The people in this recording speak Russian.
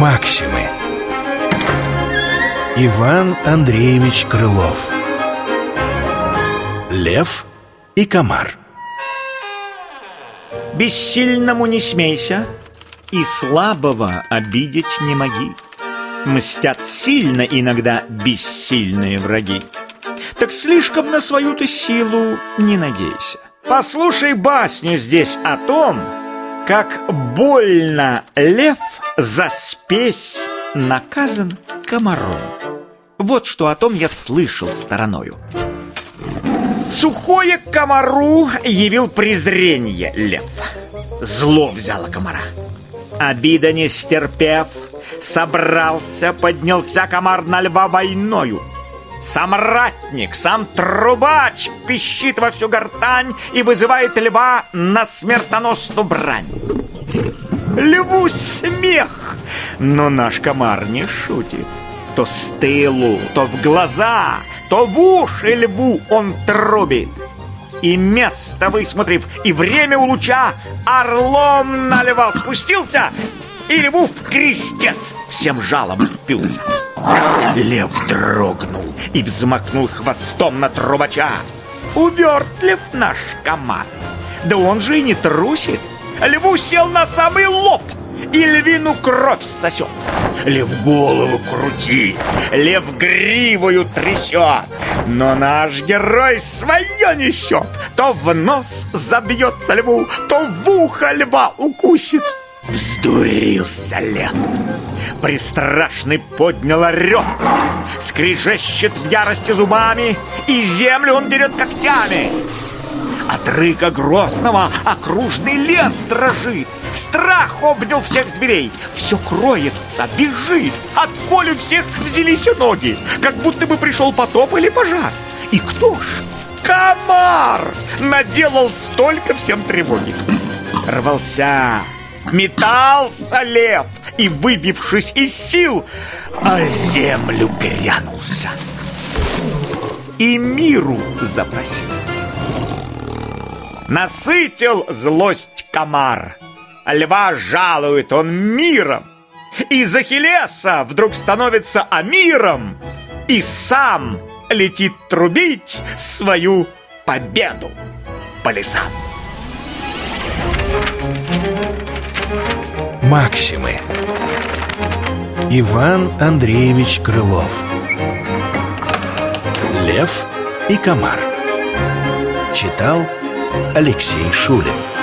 Максимы. Иван Андреевич Крылов. Лев и комар. Бессильному не смейся И слабого обидеть не моги. Мстят сильно иногда бессильные враги. Так слишком на свою ты силу не надейся. Послушай басню здесь о том, как больно лев за спесь наказан комаром Вот что о том я слышал стороною Сухое комару явил презрение лев. Зло взяло комара. Обида не стерпев, собрался, поднялся комар на льва войною. Сам ратник, сам трубач пищит во всю гортань и вызывает льва на смертоносную брань. Льву смех, но наш комар не шутит. То с тылу, то в глаза, то в уши льву он трубит. И место высмотрев, и время у луча, орлом на льва спустился, и льву в крестец всем жалом впился. Лев дрогнул и взмахнул хвостом на трубача. Увертлив наш комар. Да он же и не трусит. Льву сел на самый лоб и львину кровь сосет. Лев голову крутит, лев гривою трясет, но наш герой свое несет. То в нос забьется льву, то в ухо льва укусит. Вздурился лев. Пристрашный поднял орел, Скрежещет в ярости зубами, И землю он дерет когтями. От рыка грозного окружный лес дрожит. Страх обнял всех зверей. Все кроется, бежит. От боли всех взялись ноги. Как будто бы пришел потоп или пожар. И кто ж? Комар! Наделал столько всем тревоги. Рвался, метался лев и, выбившись из сил, о землю грянулся. И миру запросил. Насытил злость комар. Льва жалует он миром. Из Ахиллеса вдруг становится амиром. И сам летит трубить свою победу по лесам. Максимы. Иван Андреевич Крылов. Лев и комар. Читал Алексей Шулин